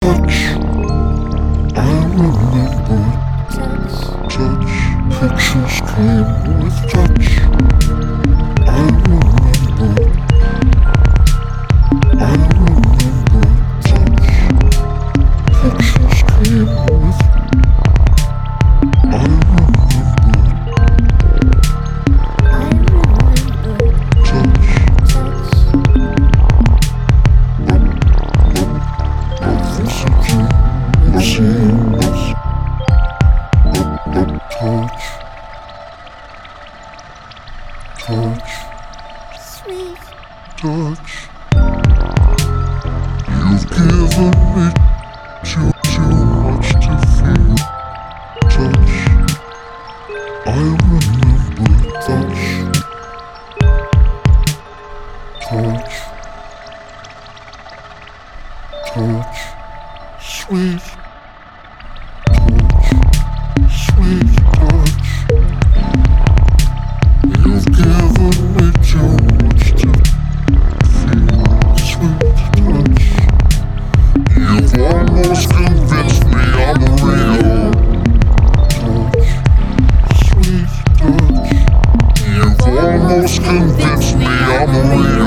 touch. I remember touch, touch. Pictures came with touch. Touch. sweet, touch. You've given me too, too much to feel. Touch. I remember touch. Touch. Touch. Sweet. Almost convinced me I'm real. Touch. Sweet touch. You've almost convinced me I'm real.